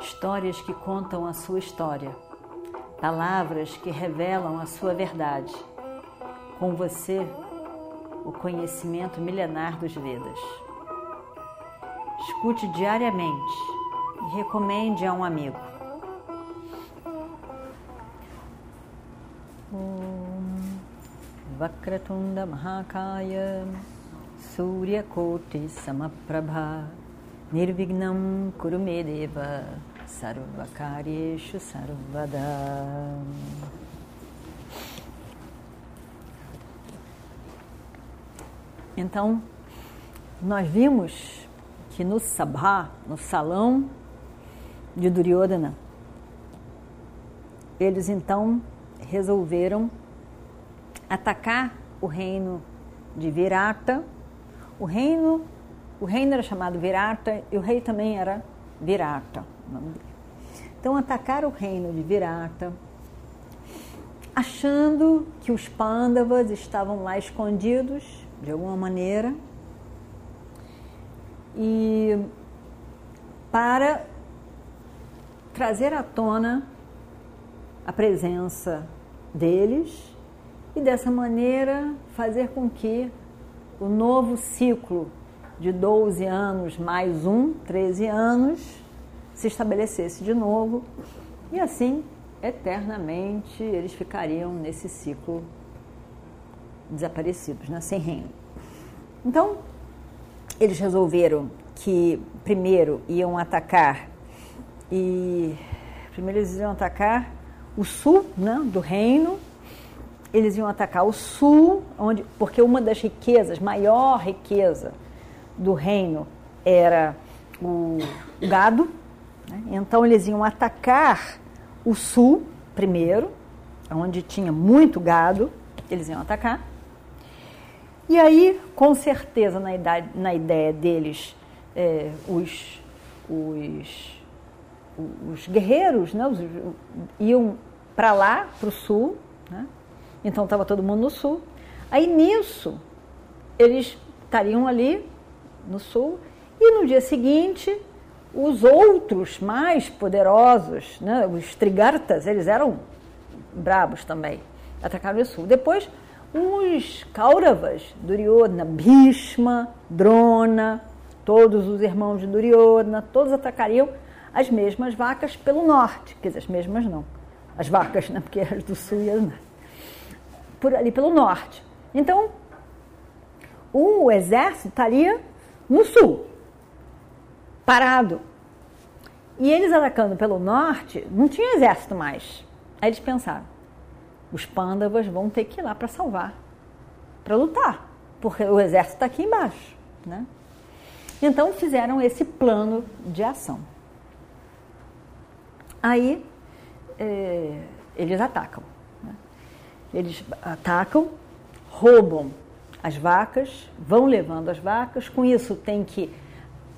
histórias que contam a sua história, palavras que revelam a sua verdade. Com você, o conhecimento milenar dos Vedas. Escute diariamente e recomende a um amigo. Vakratunda Mahakaya Koti Samaprabha Nirvignam Kurumedeva Sarvakaryeshu Sarvada Então, nós vimos que no Sabha, no salão de Duryodhana, eles então resolveram atacar o reino de Virata. O reino, o reino era chamado Virata e o rei também era Virata. Então atacaram o reino de Virata, achando que os Pandavas estavam lá escondidos de alguma maneira e para trazer à tona a presença deles e dessa maneira fazer com que o novo ciclo de 12 anos mais um, 13 anos, se estabelecesse de novo e assim eternamente eles ficariam nesse ciclo desaparecidos, né? sem reino. Então, eles resolveram que primeiro iam atacar e primeiro eles iam atacar o sul né, do reino eles iam atacar o sul, onde, porque uma das riquezas, maior riqueza do reino era o gado. Né? Então eles iam atacar o sul primeiro, onde tinha muito gado, eles iam atacar. E aí, com certeza, na, idade, na ideia deles, é, os, os, os guerreiros né, os, iam para lá, para o sul, né? Então estava todo mundo no sul. Aí nisso, eles estariam ali no sul e no dia seguinte, os outros mais poderosos, né, os trigartas, eles eram brabos também, atacaram o sul. Depois, os Kauravas, Duryodhana, Bhishma, Drona, todos os irmãos de Duryodhana, todos atacariam as mesmas vacas pelo norte, quer dizer, as mesmas não, as vacas, né, porque as do sul e as norte por ali pelo norte. Então, o exército estaria no sul, parado. E eles atacando pelo norte, não tinha exército mais. Aí eles pensaram: os pândavas vão ter que ir lá para salvar, para lutar, porque o exército está aqui embaixo. Né? Então fizeram esse plano de ação. Aí eh, eles atacam. Eles atacam, roubam as vacas, vão levando as vacas, com isso tem que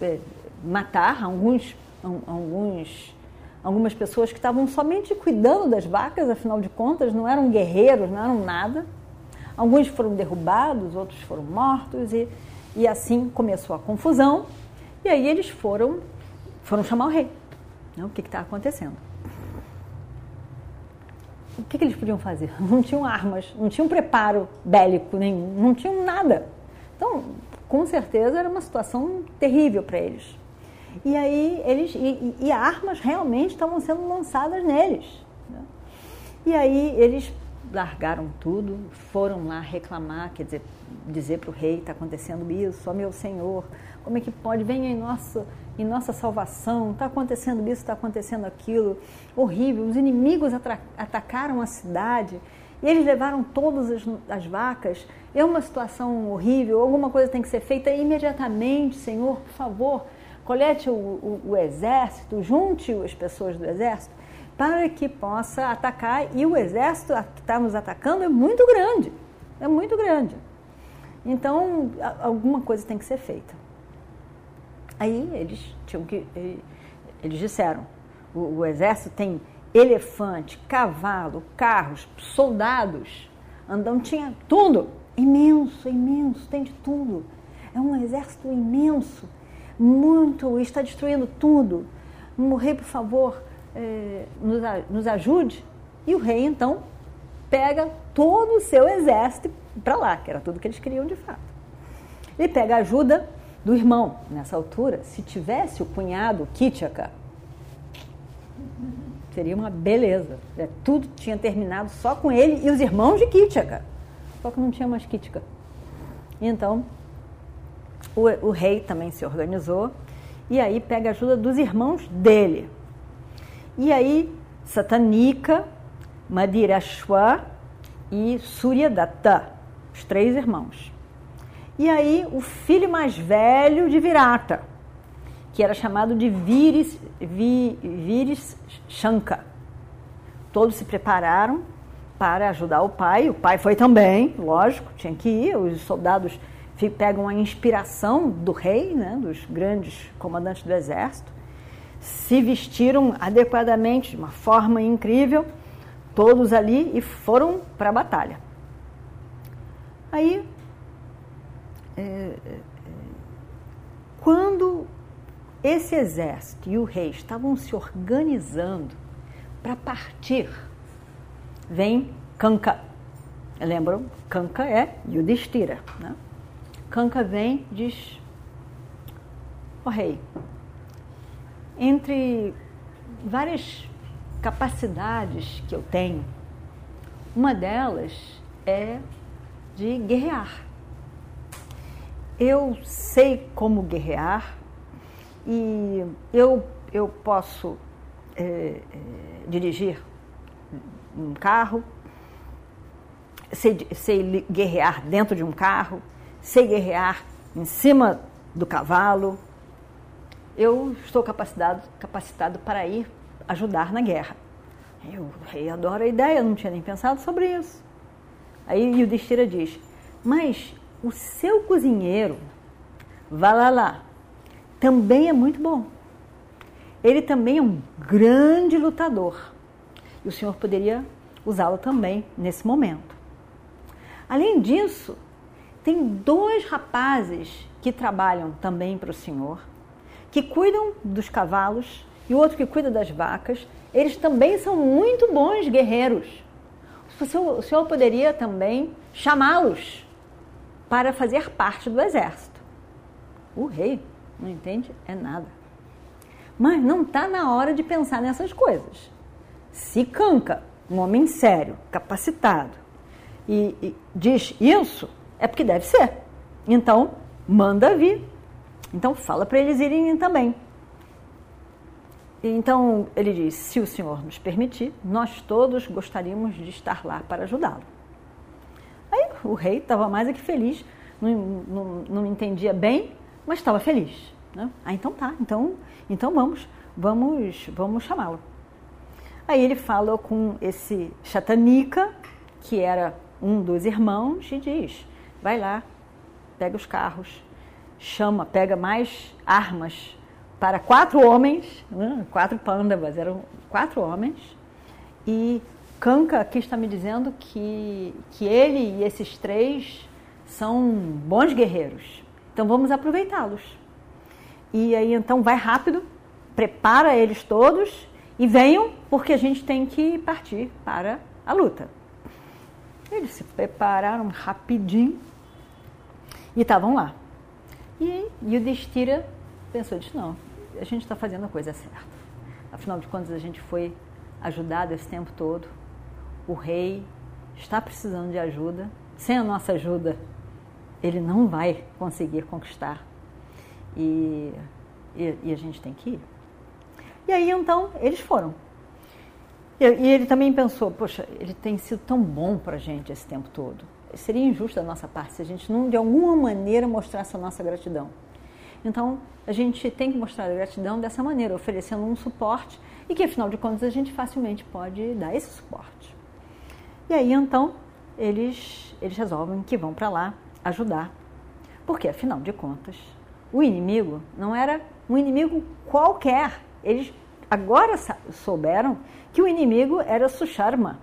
é, matar alguns, alguns, algumas pessoas que estavam somente cuidando das vacas, afinal de contas, não eram guerreiros, não eram nada. Alguns foram derrubados, outros foram mortos, e, e assim começou a confusão. E aí eles foram, foram chamar o rei. Né? O que está acontecendo? o que, que, eles podiam fazer? Não tinham armas, não tinham preparo bélico nenhum, não tinham nada. Então, com certeza era uma situação terrível para eles. E aí eles e, e, armas realmente estavam sendo lançadas neles. Né? E aí eles largaram tudo, foram lá reclamar, quer dizer, dizer para o rei está acontecendo isso, ó meu senhor, como é que pode? Venha em nosso em nossa salvação, está acontecendo isso, está acontecendo aquilo, horrível. Os inimigos atacaram a cidade e eles levaram todas as, as, vacas. É uma situação horrível, alguma coisa tem que ser feita imediatamente, Senhor, por favor. Colete o, o, o exército, junte as pessoas do exército para que possa atacar. E o exército que está nos atacando é muito grande, é muito grande. Então, alguma coisa tem que ser feita. Aí eles tinham que. Eles disseram: o, o exército tem elefante, cavalo, carros, soldados, andam, tinha tudo. Imenso, imenso, tem de tudo. É um exército imenso, muito, está destruindo tudo. rei, por favor, é, nos, nos ajude. E o rei, então, pega todo o seu exército para lá, que era tudo que eles queriam de fato. Ele pega a ajuda do irmão. Nessa altura, se tivesse o cunhado Kitchaka, seria uma beleza. É, tudo tinha terminado só com ele e os irmãos de Kitchaka. Só que não tinha mais Kitchaka. Então, o, o rei também se organizou e aí pega a ajuda dos irmãos dele. E aí, Satanika, Madirashwa e Suryadatta, os três irmãos. E aí, o filho mais velho de Virata, que era chamado de Viris, Vi, Viris Shanka. Todos se prepararam para ajudar o pai. O pai foi também, lógico, tinha que ir. Os soldados pegam a inspiração do rei, né, dos grandes comandantes do exército, se vestiram adequadamente, de uma forma incrível, todos ali e foram para a batalha. Aí, é, é, quando esse exército e o rei estavam se organizando para partir, vem Kanka. Lembram? Kanka é Yudhishthira. Né? Kanka vem diz: Ó oh, rei, entre várias capacidades que eu tenho, uma delas é de guerrear. Eu sei como guerrear e eu, eu posso é, é, dirigir um carro, sei, sei guerrear dentro de um carro, sei guerrear em cima do cavalo. Eu estou capacitado, capacitado para ir ajudar na guerra. Eu, o adora a ideia, não tinha nem pensado sobre isso. Aí Yudhishthira diz, mas o seu cozinheiro, Valala, também é muito bom. Ele também é um grande lutador. E o senhor poderia usá-lo também nesse momento. Além disso, tem dois rapazes que trabalham também para o senhor, que cuidam dos cavalos e o outro que cuida das vacas. Eles também são muito bons guerreiros. O senhor, o senhor poderia também chamá-los para fazer parte do exército. O rei não entende é nada. Mas não está na hora de pensar nessas coisas. Se Canca, um homem sério, capacitado, e, e diz isso, é porque deve ser. Então, manda vir. Então, fala para eles irem também. Então, ele diz: se o senhor nos permitir, nós todos gostaríamos de estar lá para ajudá-lo. Aí o rei estava mais é que feliz, não, não, não entendia bem, mas estava feliz. Né? Ah, então tá, então, então vamos, vamos, vamos chamá-lo. Aí ele fala com esse Chatanica, que era um dos irmãos, e diz: vai lá, pega os carros, chama, pega mais armas para quatro homens, né? quatro pândavas, eram quatro homens, e Kanka aqui está me dizendo que, que ele e esses três são bons guerreiros. Então vamos aproveitá-los. E aí então vai rápido, prepara eles todos e venham, porque a gente tem que partir para a luta. Eles se prepararam rapidinho e estavam lá. E Yudhishthira pensou, disse, não, a gente está fazendo a coisa certa. Afinal de contas, a gente foi ajudado esse tempo todo. O rei está precisando de ajuda. Sem a nossa ajuda, ele não vai conseguir conquistar. E, e, e a gente tem que ir. E aí, então, eles foram. E, e ele também pensou, poxa, ele tem sido tão bom para a gente esse tempo todo seria injusto da nossa parte se a gente não, de alguma maneira, mostrasse a nossa gratidão. Então, a gente tem que mostrar a gratidão dessa maneira, oferecendo um suporte e que, afinal de contas, a gente facilmente pode dar esse suporte. E aí, então, eles, eles resolvem que vão para lá ajudar, porque, afinal de contas, o inimigo não era um inimigo qualquer. Eles agora souberam que o inimigo era Susharma,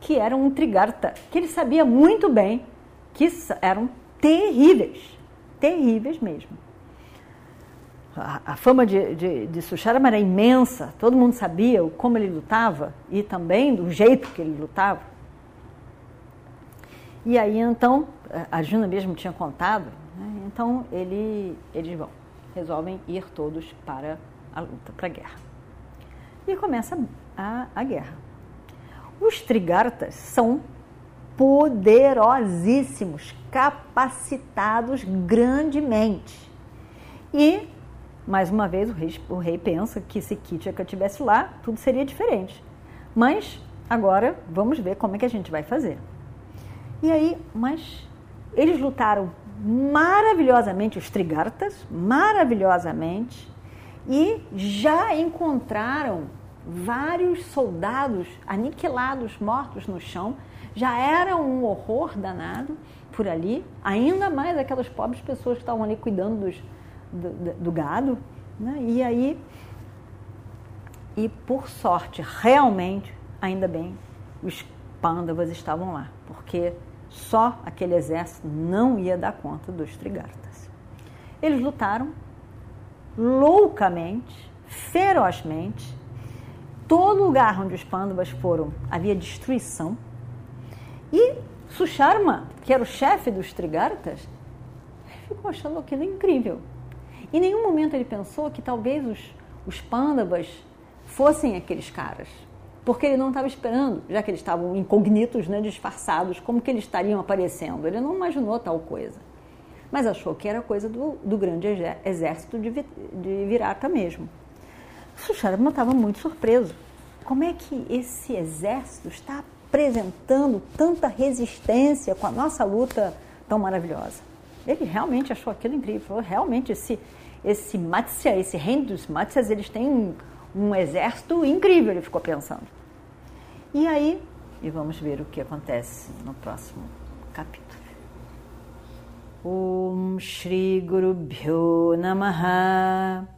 que era um trigarta, que ele sabia muito bem que eram terríveis, terríveis mesmo. a, a fama de, de, de Susharama era imensa, todo mundo sabia como ele lutava e também do jeito que ele lutava. E aí então, a Juna mesmo tinha contado, né? então ele, eles vão, resolvem ir todos para a luta, para a guerra. E começa a, a guerra. Os Trigartas são poderosíssimos, capacitados grandemente. E, mais uma vez, o rei, o rei pensa que se Kitchaka estivesse lá, tudo seria diferente. Mas, agora, vamos ver como é que a gente vai fazer. E aí, mas eles lutaram maravilhosamente, os Trigartas, maravilhosamente, e já encontraram vários soldados aniquilados, mortos no chão, já era um horror danado por ali, ainda mais aquelas pobres pessoas que estavam ali cuidando dos, do, do, gado. Né? E aí, e por sorte, realmente, ainda bem, os pândavas estavam lá, porque só aquele exército não ia dar conta dos trigartas. Eles lutaram loucamente, ferozmente. Todo lugar onde os pândavas foram havia destruição. E Susharma, que era o chefe dos Trigartas, ficou achando aquilo incrível. Em nenhum momento ele pensou que talvez os, os Pandavas fossem aqueles caras. Porque ele não estava esperando, já que eles estavam incognitos, né, disfarçados, como que eles estariam aparecendo. Ele não imaginou tal coisa. Mas achou que era coisa do, do grande exército de, de Virata mesmo. Susharma estava muito surpreso. Como é que esse exército está apresentando tanta resistência com a nossa luta tão maravilhosa. Ele realmente achou aquilo incrível. Realmente, esse, esse Matsya, esse reino dos Matsyas, eles têm um, um exército incrível, ele ficou pensando. E aí, e vamos ver o que acontece no próximo capítulo. Om Shri Guru Bhyo Namaha